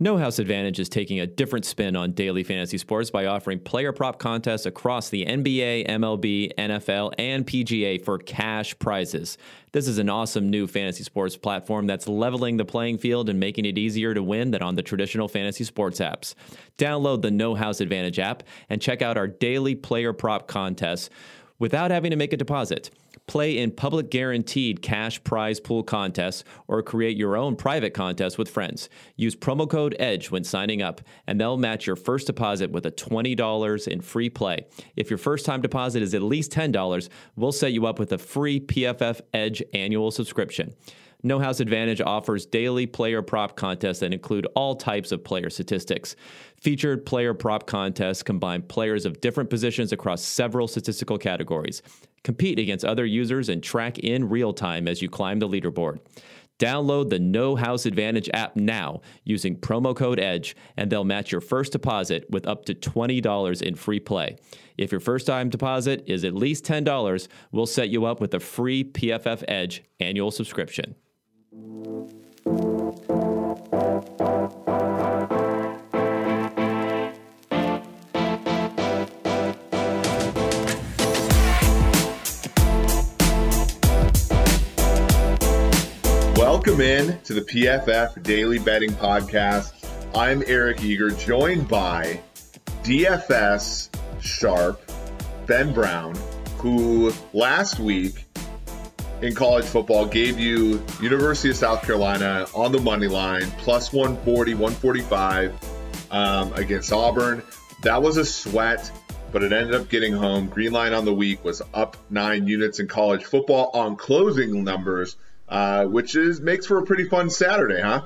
No House Advantage is taking a different spin on daily fantasy sports by offering player prop contests across the NBA, MLB, NFL, and PGA for cash prizes. This is an awesome new fantasy sports platform that's leveling the playing field and making it easier to win than on the traditional fantasy sports apps. Download the No House Advantage app and check out our daily player prop contests without having to make a deposit. Play in public guaranteed cash prize pool contests or create your own private contest with friends. Use promo code EDGE when signing up, and they'll match your first deposit with a $20 in free play. If your first time deposit is at least $10, we'll set you up with a free PFF Edge annual subscription. No House Advantage offers daily player prop contests that include all types of player statistics. Featured player prop contests combine players of different positions across several statistical categories. Compete against other users and track in real time as you climb the leaderboard. Download the No House Advantage app now using promo code EDGE, and they'll match your first deposit with up to $20 in free play. If your first time deposit is at least $10, we'll set you up with a free PFF Edge annual subscription. Welcome in to the PFF Daily Betting Podcast. I'm Eric Eager, joined by DFS Sharp Ben Brown, who last week in college football gave you University of South Carolina on the money line, plus 140, 145 um, against Auburn. That was a sweat, but it ended up getting home. Green line on the week was up nine units in college football on closing numbers uh, which is makes for a pretty fun Saturday, huh?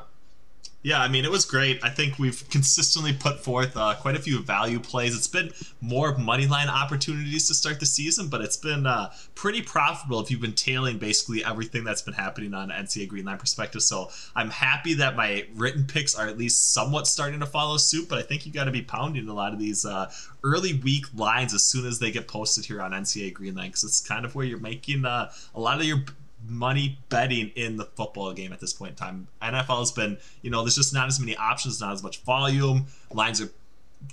Yeah, I mean, it was great. I think we've consistently put forth uh, quite a few value plays. It's been more money line opportunities to start the season, but it's been uh, pretty profitable if you've been tailing basically everything that's been happening on NCAA Green Line perspective. So I'm happy that my written picks are at least somewhat starting to follow suit, but I think you got to be pounding a lot of these uh, early week lines as soon as they get posted here on NCAA Green Line because it's kind of where you're making uh, a lot of your money betting in the football game at this point in time. NFL has been, you know, there's just not as many options, not as much volume. Lines are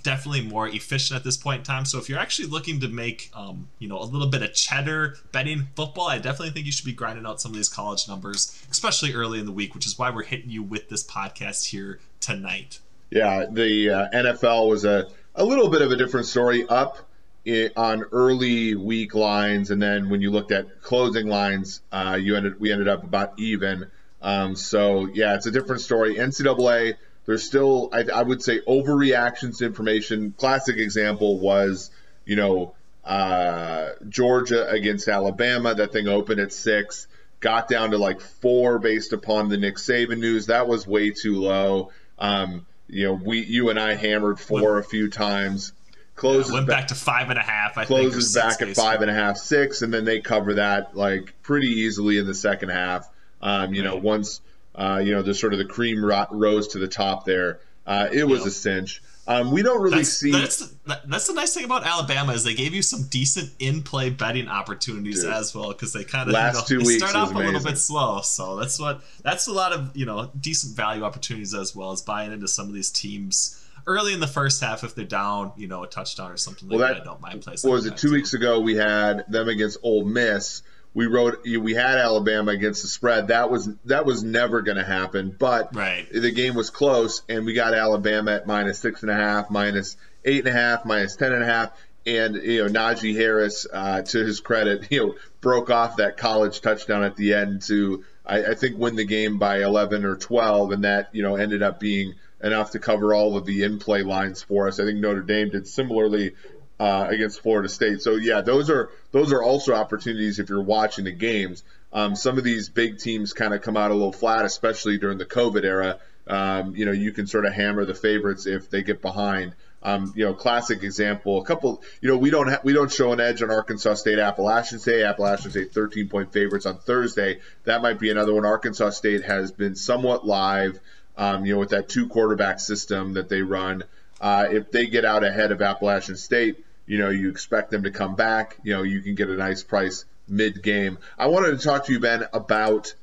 definitely more efficient at this point in time. So if you're actually looking to make, um, you know, a little bit of cheddar betting football, I definitely think you should be grinding out some of these college numbers, especially early in the week, which is why we're hitting you with this podcast here tonight. Yeah, the uh, NFL was a, a little bit of a different story, up it, on early week lines, and then when you looked at closing lines, uh, you ended we ended up about even. Um, so yeah, it's a different story. NCAA, there's still I, I would say overreactions to information. Classic example was you know uh, Georgia against Alabama. That thing opened at six, got down to like four based upon the Nick Saban news. That was way too low. Um, you know, we you and I hammered four a few times closes yeah, went back, back, to five and a half. I closes think, back at five and a half, six, and then they cover that like pretty easily in the second half. Um, you right. know, once uh, you know the sort of the cream rose to the top there, uh, it was a cinch. Um, we don't really that's, see. That's the, that's the nice thing about Alabama is they gave you some decent in-play betting opportunities Dude. as well because they kind of last you know, two weeks start off amazing. a little bit slow. So that's what that's a lot of you know decent value opportunities as well as buying into some of these teams early in the first half if they're down, you know, a touchdown or something like well, that, that. I don't mind placing. What was it? Two too. weeks ago, we had them against Ole Miss. We wrote we had Alabama against the spread. That was that was never going to happen. But right. the game was close, and we got Alabama at minus six and a half, minus eight and a half, minus ten and a half. And you know Najee Harris, uh, to his credit, you know broke off that college touchdown at the end to I, I think win the game by 11 or 12, and that you know ended up being enough to cover all of the in-play lines for us. I think Notre Dame did similarly uh, against Florida State. So yeah, those are those are also opportunities if you're watching the games. Um, some of these big teams kind of come out a little flat, especially during the COVID era. Um, you know, you can sort of hammer the favorites if they get behind. Um, you know, classic example. A couple. You know, we don't ha- we don't show an edge on Arkansas State, Appalachian State. Appalachian State 13 point favorites on Thursday. That might be another one. Arkansas State has been somewhat live um, you know, with that two quarterback system that they run. Uh, if they get out ahead of Appalachian State, you know, you expect them to come back. You know, you can get a nice price mid game. I wanted to talk to you, Ben, about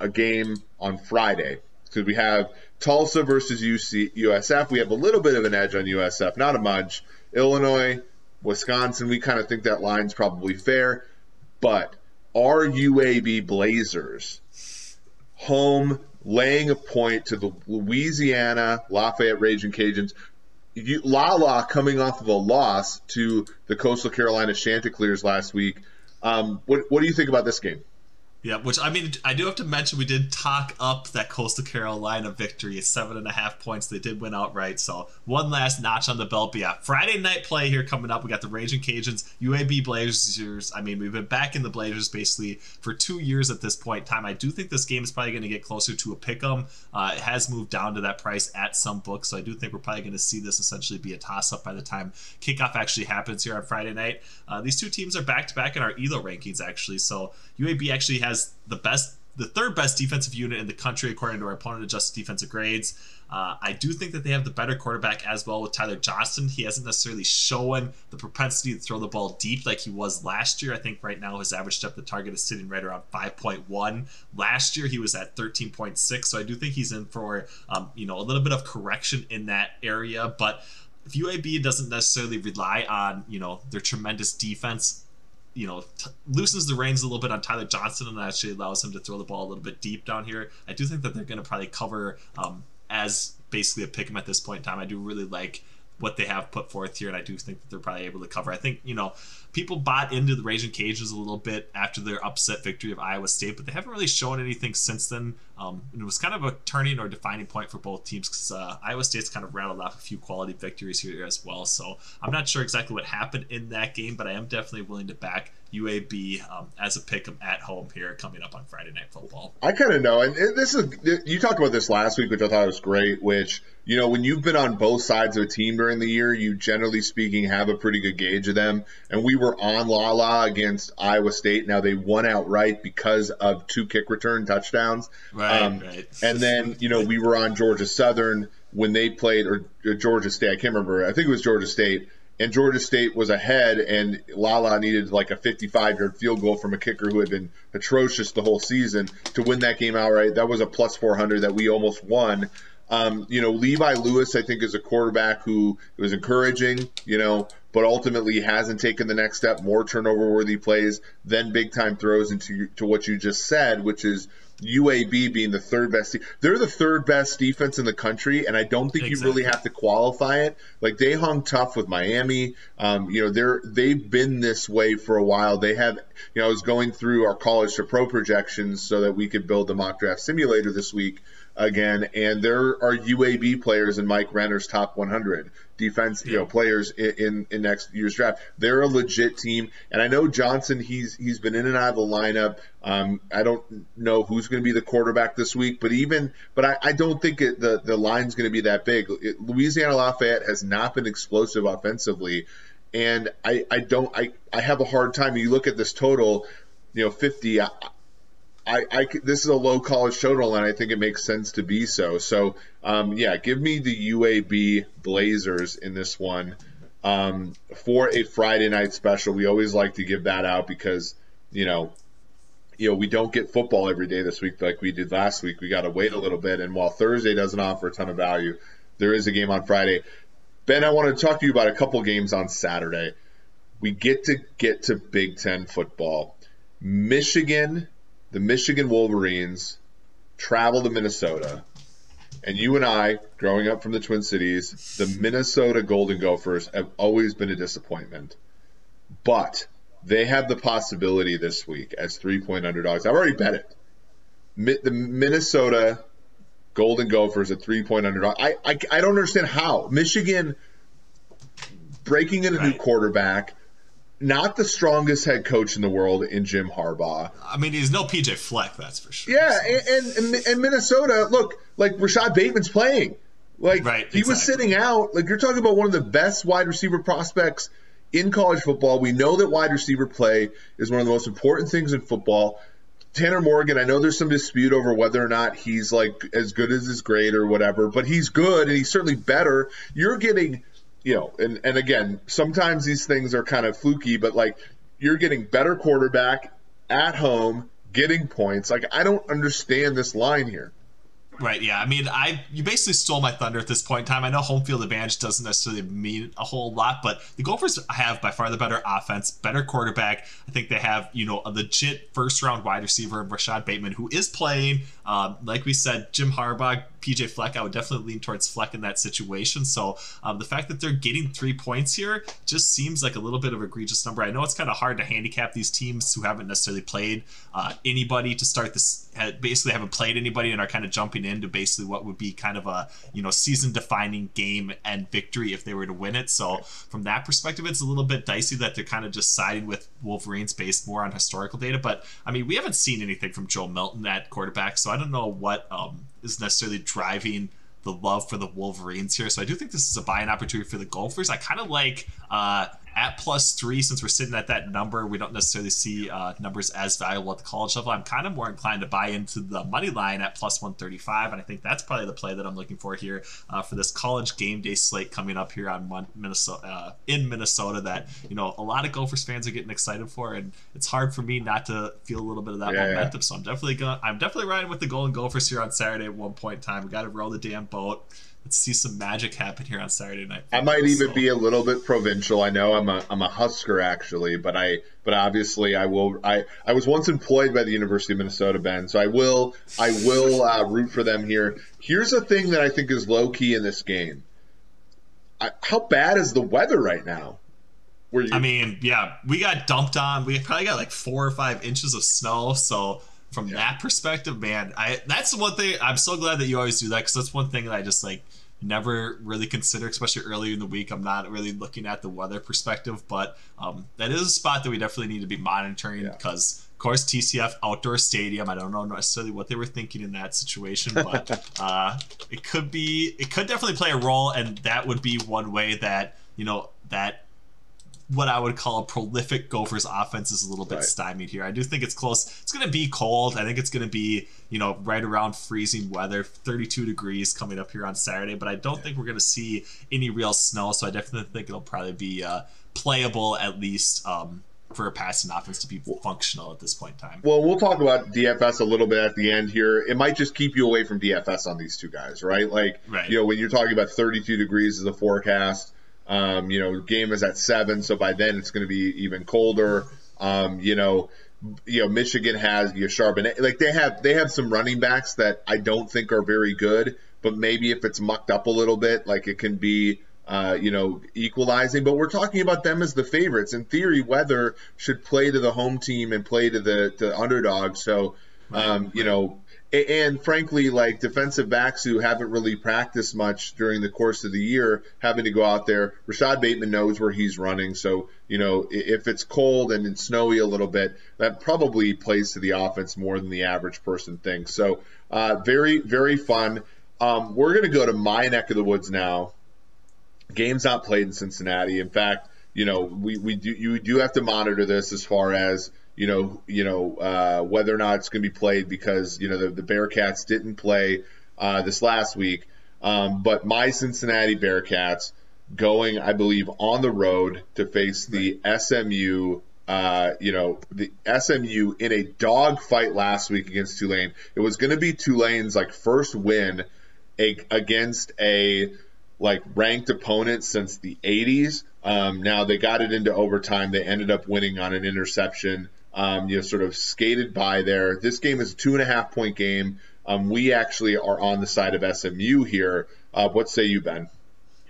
a game on Friday. because we have Tulsa versus UC, USF. We have a little bit of an edge on USF, not a much. Illinois, Wisconsin, we kind of think that line's probably fair. But our UAB Blazers home laying a point to the Louisiana Lafayette Raging Cajuns. Lala coming off of a loss to the Coastal Carolina Chanticleers last week. Um, what, what do you think about this game? Yeah, which I mean, I do have to mention we did talk up that Coastal Carolina victory, seven and a half points. They did win outright, so one last notch on the belt. But yeah, Friday night play here coming up. We got the Raging Cajuns, UAB Blazers. I mean, we've been back in the Blazers basically for two years at this point in time. I do think this game is probably going to get closer to a pick 'em. Uh, it has moved down to that price at some books, so I do think we're probably going to see this essentially be a toss up by the time kickoff actually happens here on Friday night. Uh, these two teams are back to back in our ELO rankings actually, so UAB actually has has the best, the third best defensive unit in the country according to our opponent adjusted defensive grades. Uh, I do think that they have the better quarterback as well with Tyler Johnston. He hasn't necessarily shown the propensity to throw the ball deep like he was last year. I think right now his average depth of target is sitting right around 5.1. Last year he was at 13.6, so I do think he's in for um, you know a little bit of correction in that area. But if UAB doesn't necessarily rely on you know their tremendous defense you know, t- loosens the reins a little bit on Tyler Johnston and actually allows him to throw the ball a little bit deep down here. I do think that they're going to probably cover um, as basically a pick 'em at this point in time. I do really like what they have put forth here, and I do think that they're probably able to cover. I think you know people bought into the Raging Cajuns a little bit after their upset victory of Iowa State, but they haven't really shown anything since then. Um, and it was kind of a turning or defining point for both teams because uh, Iowa State's kind of rattled off a few quality victories here as well. So I'm not sure exactly what happened in that game, but I am definitely willing to back UAB um, as a pick at home here coming up on Friday Night Football. I kind of know, and this is you talked about this last week, which I thought was great. Which you know, when you've been on both sides of a team during the year, you generally speaking have a pretty good gauge of them. And we were on Lala against Iowa State. Now they won outright because of two kick return touchdowns. Right, um, right. And then you know we were on Georgia Southern when they played or, or Georgia State. I can't remember. I think it was Georgia State and Georgia State was ahead, and Lala needed like a 55 yard field goal from a kicker who had been atrocious the whole season to win that game outright. That was a plus 400 that we almost won. Um, you know, Levi Lewis, I think, is a quarterback who was encouraging, you know, but ultimately hasn't taken the next step. More turnover worthy plays, then big time throws into to what you just said, which is UAB being the third best. They're the third best defense in the country, and I don't think exactly. you really have to qualify it. Like they hung tough with Miami. Um, you know, they're they've been this way for a while. They have. You know, I was going through our college to pro projections so that we could build the mock draft simulator this week again, and there are UAB players in Mike Renner's top 100 defense, you know, players in, in, next year's draft. They're a legit team, and I know Johnston. He's he's been in and out of the lineup. Um, I don't know who's going to be the quarterback this week, but even but I, I don't think it, the the line's going to be that big. It, Louisiana Lafayette has not been explosive offensively, and I I don't I I have a hard time. You look at this total, you know, 50. I, I, I, this is a low college total, and I think it makes sense to be so. So, um, yeah, give me the UAB Blazers in this one um, for a Friday night special. We always like to give that out because you know, you know, we don't get football every day this week like we did last week. We got to wait a little bit, and while Thursday doesn't offer a ton of value, there is a game on Friday. Ben, I want to talk to you about a couple games on Saturday. We get to get to Big Ten football. Michigan the Michigan Wolverines travel to Minnesota, and you and I, growing up from the Twin Cities, the Minnesota Golden Gophers have always been a disappointment. But they have the possibility this week as three point underdogs. I've already bet it. The Minnesota Golden Gophers a three point underdog. I, I, I don't understand how. Michigan breaking in a right. new quarterback not the strongest head coach in the world in Jim Harbaugh. I mean, he's no PJ Fleck, that's for sure. Yeah, so. and, and, and Minnesota, look, like Rashod Bateman's playing. Like right, he exactly. was sitting out. Like you're talking about one of the best wide receiver prospects in college football. We know that wide receiver play is one of the most important things in football. Tanner Morgan, I know there's some dispute over whether or not he's like as good as his grade or whatever, but he's good and he's certainly better. You're getting you know, and, and again, sometimes these things are kind of fluky, but like you're getting better quarterback at home, getting points. Like I don't understand this line here. Right. Yeah. I mean, I you basically stole my thunder at this point in time. I know home field advantage doesn't necessarily mean a whole lot, but the Gophers have by far the better offense, better quarterback. I think they have you know a legit first round wide receiver, Rashod Bateman, who is playing. Um, like we said, Jim Harbaugh, PJ Fleck. I would definitely lean towards Fleck in that situation. So um, the fact that they're getting three points here just seems like a little bit of egregious number. I know it's kind of hard to handicap these teams who haven't necessarily played uh, anybody to start this. Basically, haven't played anybody and are kind of jumping into basically what would be kind of a you know season defining game and victory if they were to win it. So from that perspective, it's a little bit dicey that they're kind of just siding with Wolverines based more on historical data. But I mean, we haven't seen anything from Joe Milton at quarterback, so I don't know what um, is necessarily driving the love for the Wolverines here. So I do think this is a buying opportunity for the Gophers. I kind of like uh, at plus three, since we're sitting at that number, we don't necessarily see uh, numbers as valuable at the college level. I'm kind of more inclined to buy into the money line at plus 135, and I think that's probably the play that I'm looking for here uh, for this college game day slate coming up here on Minnesota uh, in Minnesota. That you know a lot of Gophers fans are getting excited for, and it's hard for me not to feel a little bit of that yeah, momentum. Yeah. So I'm definitely going. I'm definitely riding with the Golden Gophers here on Saturday at one point in time. We got to roll the damn boat let's see some magic happen here on Saturday night. I might even so. be a little bit provincial. I know I'm a I'm a Husker actually, but I but obviously I will I I was once employed by the University of Minnesota, Ben, so I will I will uh, root for them here. Here's a thing that I think is low key in this game. I, how bad is the weather right now? Where You- I mean, yeah, we got dumped on. We probably got like four or five inches of snow, so from yeah. that perspective, man, I that's the one thing I'm so glad that you always do that because that's one thing that I just like never really consider, especially earlier in the week. I'm not really looking at the weather perspective, but um, that is a spot that we definitely need to be monitoring because. Yeah. Of course, TCF outdoor stadium. I don't know necessarily what they were thinking in that situation, but uh, it could be. It could definitely play a role, and that would be one way that you know that what I would call a prolific Gophers offense is a little bit right. stymied here. I do think it's close. It's going to be cold. I think it's going to be, you know, right around freezing weather, 32 degrees coming up here on Saturday, but I don't yeah. think we're going to see any real snow. So I definitely think it'll probably be uh, playable at least um, for a passing offense to be functional at this point in time. Well, we'll talk about DFS a little bit at the end here. It might just keep you away from DFS on these two guys, right? Like, right. you know, when you're talking about 32 degrees as a forecast, um, you know, game is at seven, so by then it's going to be even colder. Um, you know, you know, Michigan has you know, Charbonnet. Like they have they have some running backs that I don't think are very good, but maybe if it's mucked up a little bit, like it can be. Uh, you know, equalizing, but we're talking about them as the favorites. In theory, weather should play to the home team and play to the to underdog. So, um, you know, and frankly, like defensive backs who haven't really practiced much during the course of the year, having to go out there. Rashod Bateman knows where he's running, so you know if it's cold and it's snowy a little bit, that probably plays to the offense more than the average person thinks. So uh, very, very fun. Um, we're going to go to my neck of the woods now. Games not played in Cincinnati. In fact, you know we we do you do have to monitor this as far as you know, you know uh, whether or not it's going to be played because you know the, the Bearcats didn't play uh, this last week. Um, but my Cincinnati Bearcats going, I believe, on the road to face the SMU. Uh, you know, the SMU in a dogfight last week against Tulane. It was going to be Tulane's like first win a, against a like ranked opponent since the 80s. Um, now they got it into overtime. They ended up winning on an interception um, you know, sort of skated by there. This game is a two and a half point game. Um, we actually are on the side of SMU here. Uh, what say you, Ben?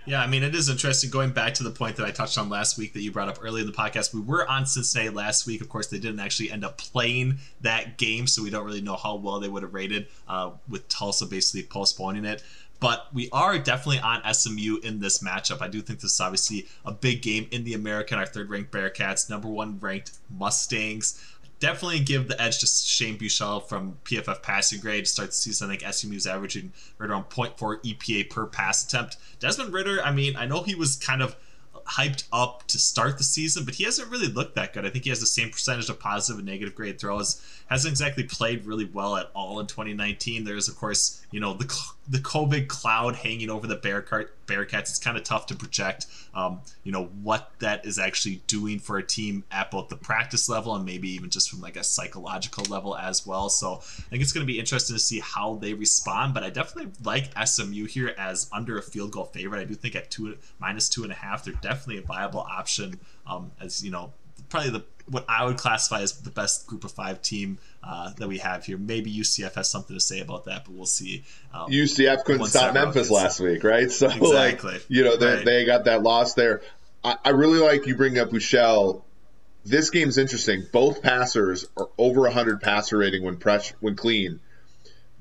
Yeah, I mean, it is interesting. Going back to the point that I touched on last week that you brought up earlier in the podcast, we were on Cincinnati last week. Of course, they didn't actually end up playing that game, so we don't really know how well they would have rated uh, with Tulsa basically postponing it but we are definitely on SMU in this matchup. I do think this is obviously a big game in the American, our third ranked Bearcats, number one ranked Mustangs. Definitely give the edge to Shane Buechele from PFF passing grade. Start the season, I think SMU is averaging right around 0.4 EPA per pass attempt. Desmond Ridder, I mean, I know he was kind of hyped up to start the season, but he hasn't really looked that good. I think he has the same percentage of positive and negative grade throws. Hasn't exactly played really well at all in 2019. There's of course, you know, the the COVID cloud hanging over the Bearcat, Bearcats, it's kind of tough to project, um, you know, what that is actually doing for a team at both the practice level and maybe even just from like a psychological level as well. So I think it's going to be interesting to see how they respond. But I definitely like SMU here as under a field goal favorite. I do think at two minus two and a half, they're definitely a viable option. Um, as you know, probably the what I would classify as the best group of five team uh, that we have here. Maybe UCF has something to say about that, but we'll see. Um, UCF couldn't stop Memphis last week, right? So exactly. like, you know, they, right. they got that loss there. I, I really like you bring up Buechele. This game's interesting. Both passers are over 100 passer rating when press when clean.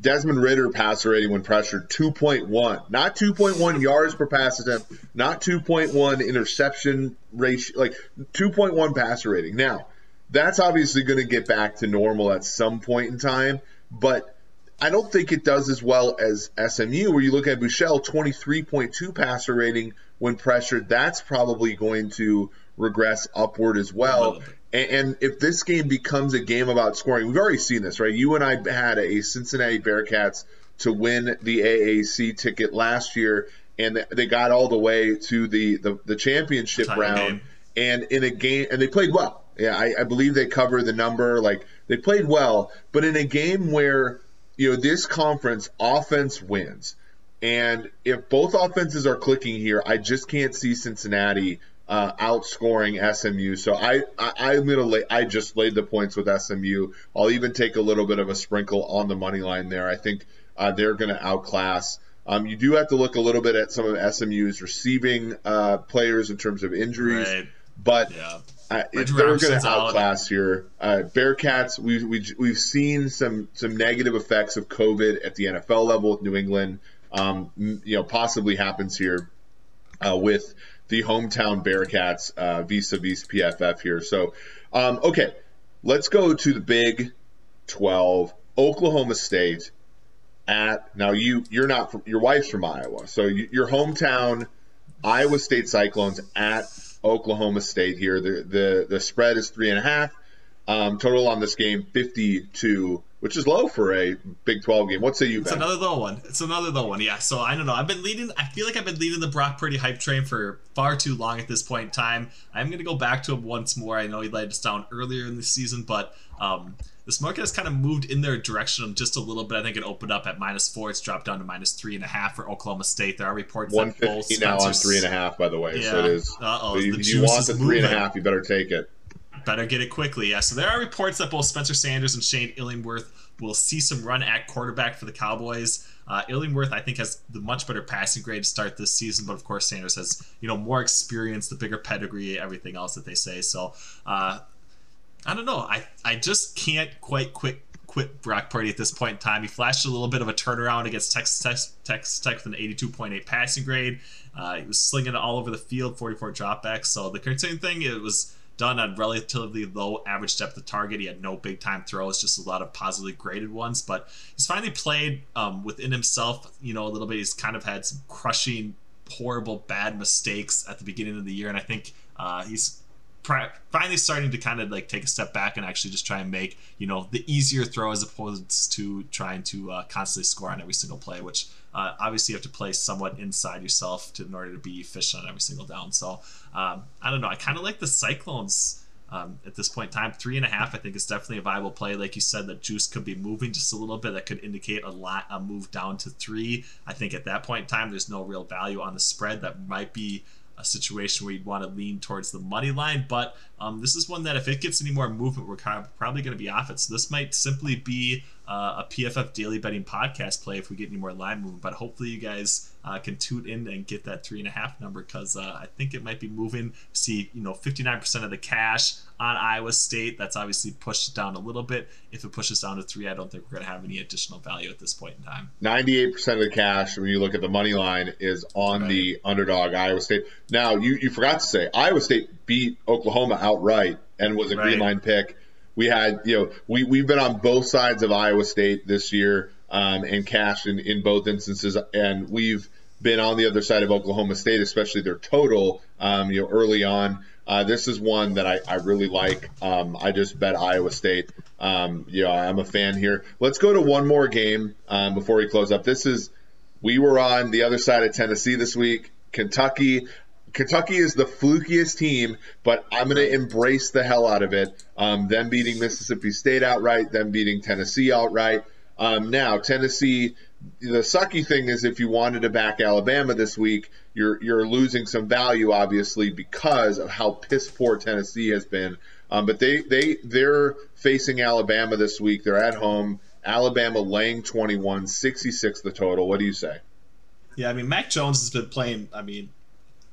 Desmond Ridder passer rating when pressured 2.1, not 2.1 yards per pass attempt, not 2.1 interception ratio, like 2.1 passer rating. Now, that's obviously going to get back to normal at some point in time, but I don't think it does as well as SMU, where you look at Buechele, 23.2 passer rating when pressured. That's probably going to regress upward as well. And, and, if this game becomes a game about scoring, we've already seen this, right? You and I had a Cincinnati Bearcats to win the AAC ticket last year, and they got all the way to the the, the championship round. Game. And in a game, and they played well. Yeah, I, I believe they cover the number. Like they played well, but in a game where you know this conference offense wins, and if both offenses are clicking here, I just can't see Cincinnati uh, outscoring SMU. So I, I am gonna lay, I just laid the points with SMU. I'll even take a little bit of a sprinkle on the money line there. I think uh, they're gonna outclass. Um, you do have to look a little bit at some of SMU's receiving uh, players in terms of injuries, right. but yeah. uh, they're going to outclass here. Uh, Bearcats, we, we, we've seen some some negative effects of COVID at the NFL level with New England. Um, you know, possibly happens here uh, with the hometown Bearcats uh, vis-a-vis PFF here. So, um, okay, let's go to the Big 12. Oklahoma State at now you you're not from, your wife's from Iowa, so you, your hometown Iowa State Cyclones at Oklahoma State here. The the the spread is three and a half. Um, total on this game 52 which is low for a Big 12 game. What say you, It's another low one. It's another low one. Yeah. So I don't know. I've been leading. I feel like I've been leading the Brock Purdy hype train for far too long at this point in time. I'm going to go back to him once more. I know he led us down earlier in the season, but um, this market has kind of moved in their direction just a little bit. I think it opened up at minus four. It's dropped down to minus three and a half for Oklahoma State. There are reports that both now on three and a half, by the way. Yeah. So it is. Uh-oh, you, you want the three and a half, you better take it. Better get it quickly. Yeah. So there are reports that both Spencer Sanders and Shane Illingworth will see some run at quarterback for the Cowboys. Uh, Illingworth, I think, has the much better passing grade to start this season, but of course Sanders has you know more experience, the bigger pedigree, everything else that they say. So uh, I don't know. I I just can't quite quit quit Brock Purdy at this point in time. He flashed a little bit of a turnaround against Texas Tech, Texas Tech with an 82.8 passing grade. Uh, he was slinging it all over the field, 44 dropbacks. So the concerning thing it was done on relatively low average depth of target. He had no big time throws, just a lot of positively graded ones. But he's finally played um, within himself, you know, a little bit. He's kind of had some crushing, horrible, bad mistakes at the beginning of the year, and I think uh, he's finally starting to kind of like take a step back and actually just try and make you know the easier throw as opposed to trying to uh, constantly score on every single play which uh, obviously you have to play somewhat inside yourself to, in order to be efficient on every single down. So um, i don't know. I kind of like the cyclones um, at this point in time. Three and a half i think is definitely a viable play. Like you said that juice could be moving just a little bit. That could indicate a lot a move down to three. I think at that point in time there's no real value on the spread. That might be a situation where you'd want to lean towards the money line. But um, this is one that if it gets any more movement, we're probably going to be off it. So this might simply be uh, a PFF daily betting podcast play if we get any more line movement. But hopefully you guys uh, can tune in and get that three and a half number because uh, I think it might be moving. See, you know, 59% of the cash on Iowa State. That's obviously pushed down a little bit. If it pushes down to three, I don't think we're going to have any additional value at this point in time. 98% of the cash, when you look at the money line, is on right. the underdog Iowa State. Now, you, you forgot to say Iowa State beat Oklahoma outright and was a right. green line pick. We had, you know, we, we've been on both sides of Iowa State this year um, and cash in, in both instances. And we've been on the other side of Oklahoma State, especially their total, um, you know, early on. Uh, this is one that I, I really like. Um, I just bet Iowa State. Um, yeah, I'm a fan here. Let's go to one more game um, before we close up. This is we were on the other side of Tennessee this week. Kentucky. Kentucky is the flukiest team, but I'm going to embrace the hell out of it. Um, them beating Mississippi State outright, them beating Tennessee outright. Um, now, Tennessee, the sucky thing is if you wanted to back Alabama this week, you're you're losing some value, obviously, because of how piss poor Tennessee has been. Um, but they they they're facing Alabama this week. They're at home. Alabama laying 21, 66 the total. What do you say? Yeah, I mean, Mac Jones has been playing. I mean,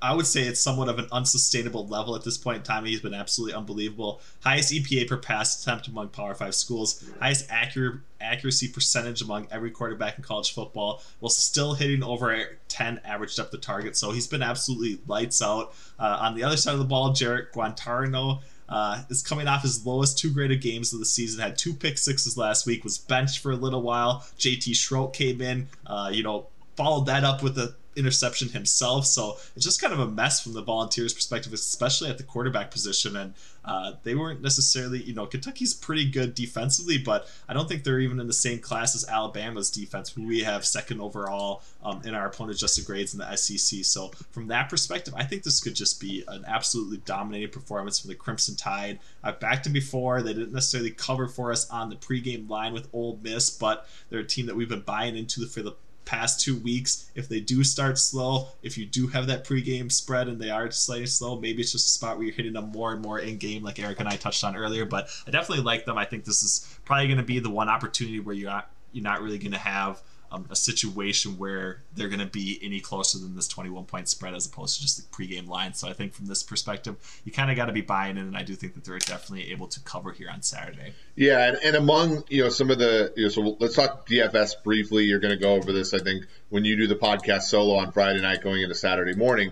I would say it's somewhat of an unsustainable level at this point in time. He's been absolutely unbelievable. Highest EPA per pass attempt among Power Five schools. Highest accurate accuracy percentage among every quarterback in college football, while still hitting over 10 average depth of target. So he's been absolutely lights out. Uh, on the other side of the ball, Jarrett Guarantano uh, is coming off his lowest two graded games of the season. Had two pick sixes last week. Was benched for a little while. JT Shrout came in. Uh, you know, followed that up with a interception himself. So it's just kind of a mess from the Volunteers' perspective, especially at the quarterback position. And uh, they weren't necessarily, you know, Kentucky's pretty good defensively, but I don't think they're even in the same class as Alabama's defense, who we have second overall um, in our opponent adjusted grades in the SEC. So from that perspective, I think this could just be an absolutely dominating performance for the Crimson Tide. I've backed them before; they didn't necessarily cover for us on the pregame line with Ole Miss, but they're a team that we've been buying into for the past two weeks. If they do start slow, if you do have that pregame spread and they are slightly slow, maybe it's just a spot where you're hitting them more and more in game, like Eric and I touched on earlier. But I definitely like them. I think this is probably going to be the one opportunity where you're not you're not really going to have um, a situation where they're going to be any closer than this 21 point spread as opposed to just the pregame line. So I think from this perspective, you kind of got to be buying in, and I do think that they're definitely able to cover here on Saturday. Yeah, and, and among you know some of the you know, so let's talk DFS briefly. You're going to go over this, I think, when you do the podcast solo on Friday night going into Saturday morning.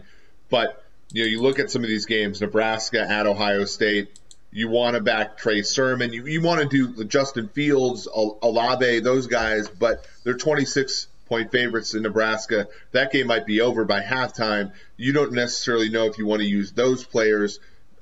But you know, you look at some of these games: Nebraska at Ohio State you want to back Trey Sermon. You, you want to do Justin Fields, Olave, those guys, but they're 26 point favorites in Nebraska. That game might be over by halftime. You don't necessarily know if you want to use those players.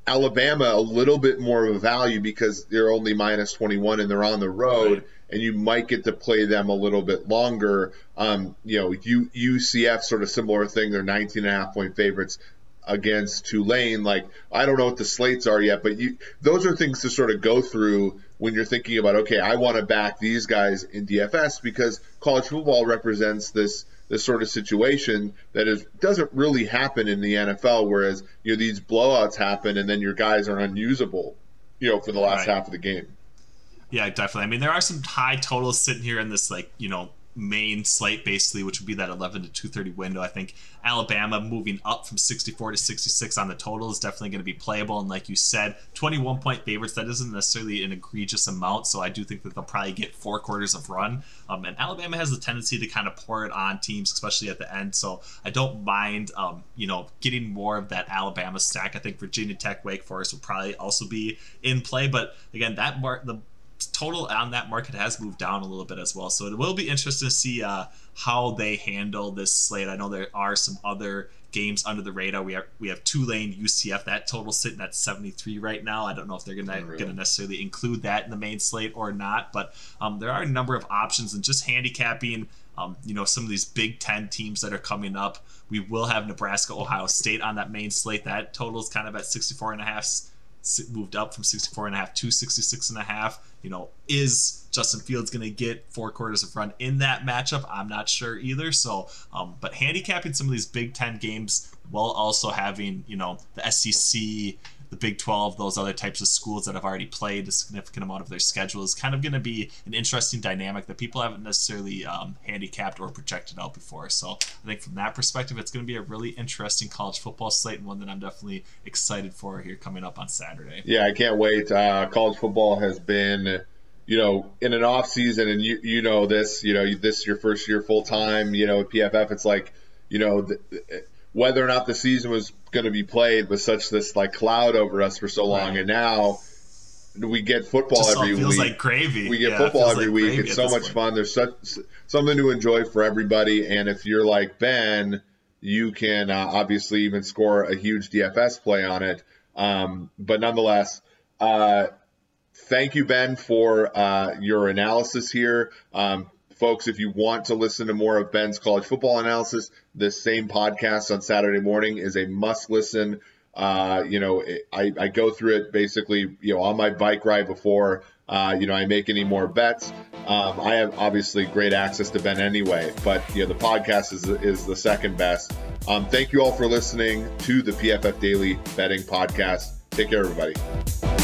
Alabama, a little bit more of a value because they're only minus 21 and they're on the road. Right. And you might get to play them a little bit longer. Um, you know, U, UCF sort of similar thing. They're 19 and a half point favorites against Tulane. Like I don't know what the slates are yet, but you those are things to sort of go through when you're thinking about okay, I want to back these guys in DFS because college football represents this this sort of situation that is doesn't really happen in the NFL. Whereas you know these blowouts happen and then your guys are unusable, you know, for the last right. half of the game. Yeah, definitely. I mean, there are some high totals sitting here in this like you know main slate basically, which would be that 11 to 230 window. I think Alabama moving up from 64 to 66 on the total is definitely going to be playable. And like you said, 21 point favorites, that isn't necessarily an egregious amount. So I do think that they'll probably get four quarters of run. Um, and Alabama has the tendency to kind of pour it on teams, especially at the end. So I don't mind, um, you know, getting more of that Alabama stack. I think Virginia Tech, Wake Forest will probably also be in play. But again, that mark, the total on that market has moved down a little bit as well. So it will be interesting to see uh, how they handle this slate. I know there are some other games under the radar. We have we have Tulane, UCF. That total sitting at 73 right now. I don't know if they're gonna really. gonna necessarily include that in the main slate or not. But um, there are a number of options and just handicapping. Um, you know some of these Big Ten teams that are coming up. We will have Nebraska, Ohio State on that main slate. That total is kind of at 64 and a half moved up from 64 and a half to 66 and a half. You know, is Justin Fields going to get four quarters of run in that matchup? I'm not sure either. So, um, but handicapping some of these Big Ten games while also having, you know, the SEC the Big 12, those other types of schools that have already played a significant amount of their schedule is kind of going to be an interesting dynamic that people haven't necessarily um, handicapped or projected out before. So I think from that perspective, it's going to be a really interesting college football slate and one that I'm definitely excited for here coming up on Saturday. Yeah, I can't wait. Uh, college football has been you know, in an off season, and you you know this, you know, this is your first year full time, you know, PFF, it's like, you know, whether or not the season was going to be played was such this like cloud over us for so long, right. and now we get football Just every feels week. like gravy. We get yeah, football every like week. It's so much point. fun. There's such something to enjoy for everybody, and if you're like Ben, you can uh, obviously even score a huge DFS play on it. Um, but nonetheless, uh, thank you, Ben, for uh, your analysis here. Um, folks, if you want to listen to more of Ben's college football analysis, this same podcast on Saturday morning is a must listen. Uh, you know, I, I go through it basically, you know, on my bike ride before, uh, you know, I make any more bets. Um, I have obviously great access to Ben anyway, but you know, the podcast is, is the second best. Um, thank you all for listening to the PFF Daily Betting Podcast. Take care, everybody.